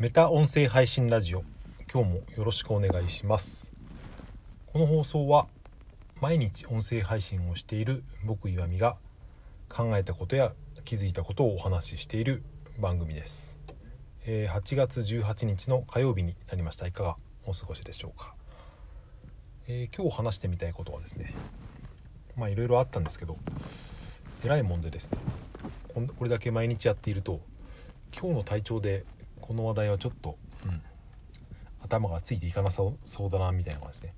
メタ音声配信ラジオ。今日もよろしくお願いします。この放送は毎日音声配信をしている僕岩見が考えたことや気づいたことをお話ししている番組です、え8月18日の火曜日になりました。いかがお過ごしでしょうか、えー今日話してみたいことはですねまあいろいろあったんですけどえらいもんでですねこれだけ毎日やっていると今日の体調でこの話題はちょっと、うん、頭がついていかなそうそうだなみたいなのがで。すね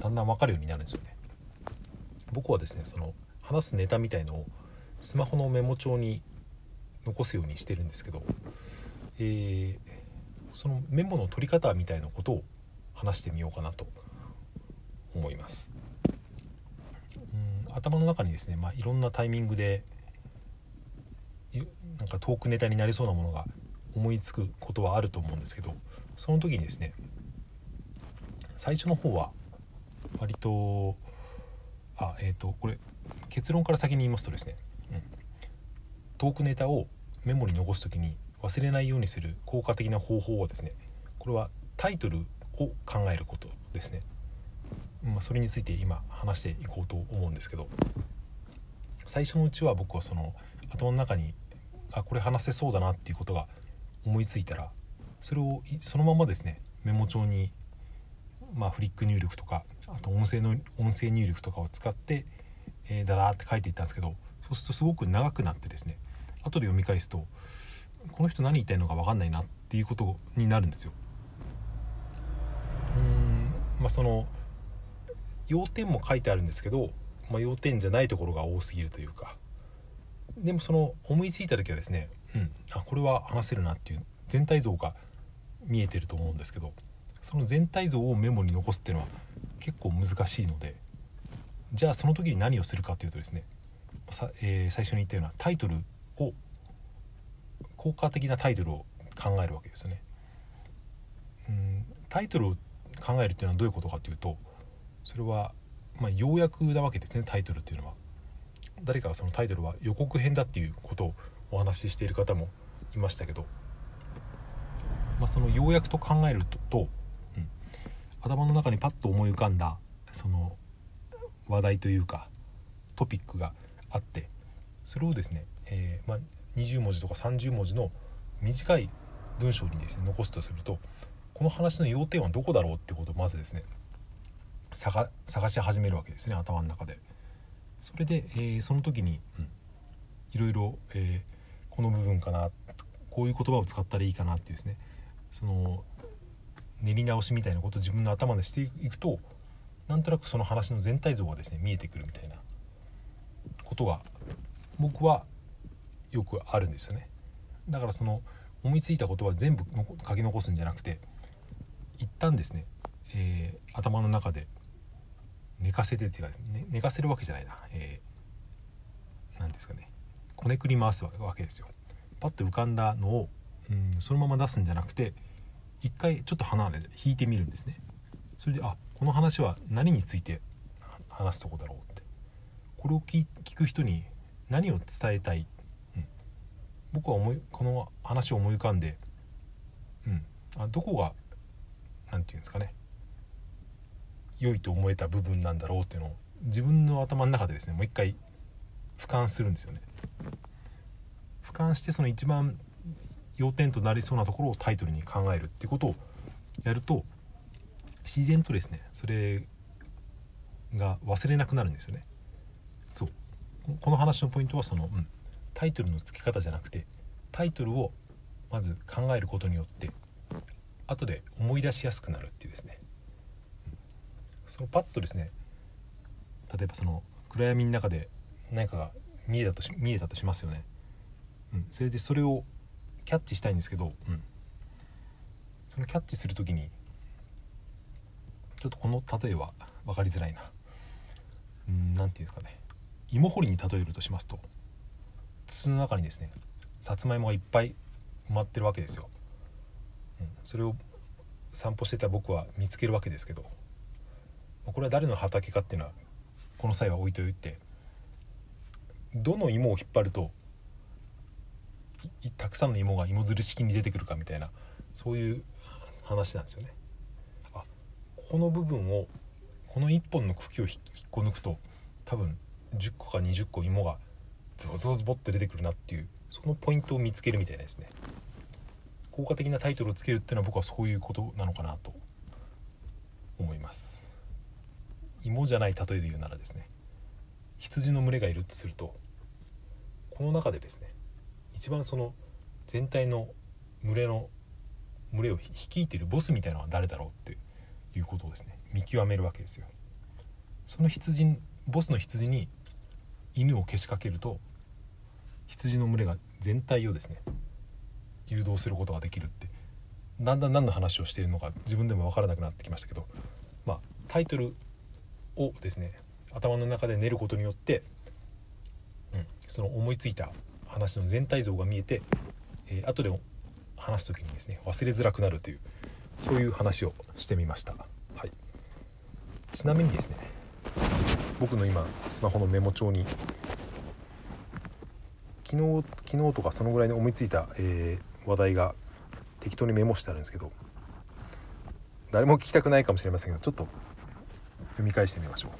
だんだん分かるようになるんですよね。僕はですねその話すネタみたいのをスマホのメモ帳に残すようにしてるんですけど、えーそのメモの取り方みたいなことを話してみようかなと思います。うん頭の中にですね、まあ、いろんなタイミングでいなんかトークネタになりそうなものが思いつくことはあると思うんですけどその時にですね最初の方は割とあえっ、とこれ結論から先に言いますとですね、うん、トークネタをメモに残す時に忘れないようにする効果的な方法はですねこれはタイトルを考えることですね、まあ、それについて今話していこうと思うんですけど最初のうちは僕はその頭の中にあこれ話せそうだなっていうことが思いついたらそれをそのままですねメモ帳に、まあ、フリック入力とかあと音声の音声入力とかを使って、えー、だらーって書いていったんですけどそうするとすごく長くなってですね後で読み返すとこの人何言いたいのか分かんないなっていうことになるんですよ。うんまあその要点も書いてあるんですけど、まあ、要点じゃないところが多すぎるというかでもその思いついた時はですね、うん、あこれは話せるなっていう全体像が見えてると思うんですけどその全体像をメモに残すっていうのは結構難しいのでじゃあその時に何をするかというとですねさ、えー最初に言ったようなタイトルを効果的なタイトルを考えるわけですよね。うんタイトルを考えるっていうのはどういうことかというとそれは、まあ、要約なわけですねタイトルっていうのは。誰かがそのタイトルは予告編だっていうことをお話ししている方もいましたけど、まあ、その要約と考えるとと、うん頭の中にパッと思い浮かんだその話題というかトピックがあってそれをですね、えーまあ、20文字とか30文字の短い文章にですね残すとするとこの話の要点はどこだろうってことをまずですね探探し始めるわけですね頭の中で。それで、えーその時に、うんいろいろ、えーこの部分かな。こういう言葉を使ったらいいかなっていうですね。その練り直しみたいなことを自分の頭でしていくとなんとなくその話の全体像がですね見えてくるみたいなことが僕はよくあるんですよね。だからその思いついたことは全部書き残すんじゃなくて一旦ですね、えー頭の中で寝かせてっていうか、ね、寝かせるわけじゃないな、え、こねくり回すわけですよ。パッと浮かんだのを、うん、そのまま出すんじゃなくて一回ちょっと離れ引いてみるんですね。それであこの話は何について話すとこだろうって。これを聞聞く人に何を伝えたい、うん、僕は思いこの話を思い浮かんで、うん、あどこが何て言うんですかね。良いと思えた部分なんだろうっていうのを自分の頭の中でですねもう一回俯瞰するんですよね。俯瞰してその一番要点となりそうなところをタイトルに考えるっていうことをやると自然とですねそれが忘れなくなるんですよね。そう。この話のポイントはその、うん、タイトルの付け方じゃなくてタイトルをまず考えることによって後で思い出しやすくなるっていうですね。そのパッとですね例えばその暗闇の中で何かが見えたとし見えたとしますよね、うん、それでそれをキャッチしたいんですけど、うん、そのキャッチする時にちょっとこの例えは分かりづらいな。うんなんていうんですかね。芋掘りに例えるとしますと筒の中にですねさつまいもがいっぱい埋まってるわけですよ、うん、それを散歩してた僕は見つけるわけですけどこれは誰の畑かっていうのはこの際は置いといてどの芋を引っ張るとたくさんの芋が芋づる式に出てくるかみたいなそういう話なんですよね。あこの部分をこの1本の茎を引っこ抜くと多分10個か20個芋がズボズボズボって出てくるなっていうそのポイントを見つけるみたいなですね効果的なタイトルをつけるっていうのは僕はそういうことなのかなと思います芋じゃない例えで言うならですね羊の群れがいるとするとこの中でですね一番その全体の群れの群れを率いてるボスみたいなのは誰だろうっていうことをですね見極めるわけですよ。その羊ボスの羊に犬をけしかけると羊の群れが全体をですね誘導することができるってだんだん何の話をしているのか自分でも分からなくなってきましたけどまあタイトルをですね頭の中で練ることによって、その思いついた話の全体像が見えて、えー、後で話す時にですね忘れづらくなるというそういう話をしてみました、はい、ちなみにですね僕の今スマホのメモ帳に昨日昨日とかそのぐらいに思いついた、えー、話題が適当にメモしてあるんですけど誰も聞きたくないかもしれませんけどちょっと読み返してみましょう、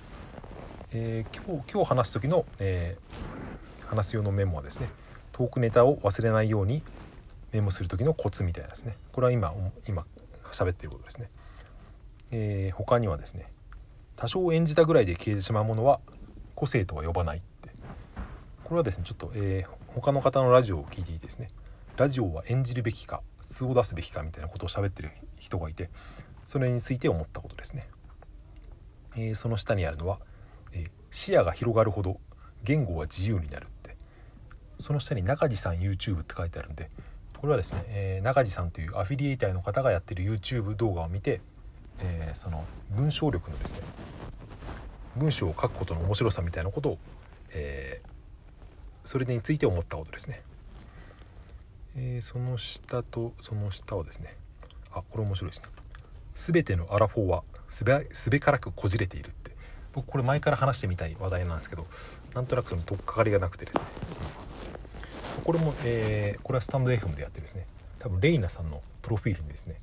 えー、今日今日話す時の、えー、話す用のメモはですねトークネタを忘れないようにメモする時のコツみたいなですね。これは今今喋ってることですね、えー、他にはですね多少演じたぐらいで消えてしまうものは個性とは呼ばないって。これはですねちょっと、えー、他の方のラジオを聞いていてですね。ラジオは演じるべきか素を出すべきかみたいなことを喋ってる人がいてそれについて思ったことですね、えー、その下にあるのは、えー、視野が広がるほど言語は自由になる。その下に中地さん YouTube って書いてあるんでこれはですね、えー、中地さんというアフィリエイターの方がやってる YouTube 動画を見て、えー、その文章力のですね文章を書くことの面白さみたいなことを、えー、それについて思ったことですね、えー、その下とその下はですねあこれ面白いですね。全てのアラフォーはすべすべからくこじれているって。僕これ前から話してみたい話題なんですけどなんとなくその取っかかりがなくてですね。これも、えー、これはスタンド FM でやってですね。多分レイナさんのプロフィールにですね。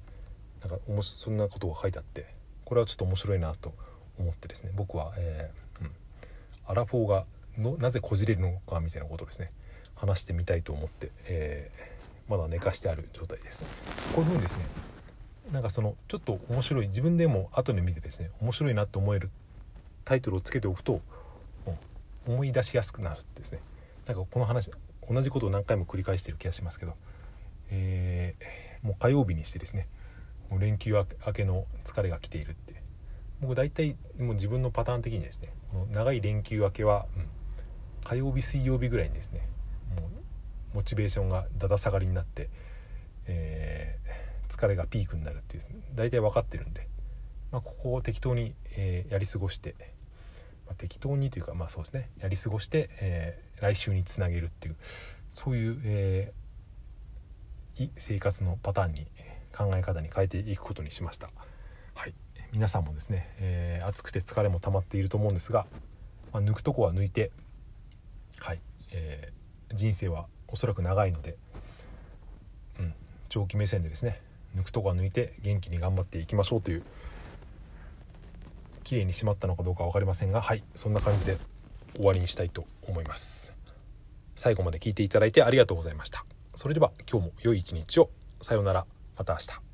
なんかおもそんなことが書いてあって。これはちょっと面白いなと思ってですね。僕は、えーうん、アラフォーがのなぜこじれるのかみたいなことをですね。話してみたいと思って、えー、まだ寝かしてある状態です。こういうふうにですね。なんかそのちょっと面白い自分でも後で見てですね面白いなと思えるタイトルをつけておくと思い出しやすくなるんですね。なんかこの話同じことを何回も繰り返してる気がしますけど、えー、もう火曜日にしてですねもう連休明けの疲れが来ているって。僕大体もう自分のパターン的にですね長い連休明けは、うん、火曜日水曜日ぐらいにですねもうモチベーションがだだ下がりになって、えー、疲れがピークになるっていう大体分かってるんで、まあ、ここを適当に、えー、やり過ごして、まあ、適当にというかまあそうですねやり過ごして、えー、来週につなげるっていうそういう、えー、生活のパターンに考え方に変えていくことにしました。はい、皆さんもですね、えー、暑くて疲れも溜まっていると思うんですが、まあ、抜くとこは抜いて、はい。えー、人生はおそらく長いので、うん、長期目線でですね抜くとこは抜いて元気に頑張っていきましょうという綺麗にしまったのかどうか分かりませんがはい。そんな感じで終わりにしたいと思います。最後まで聞いていただいてありがとうございました。それでは今日も良い一日を。さようなら。また明日。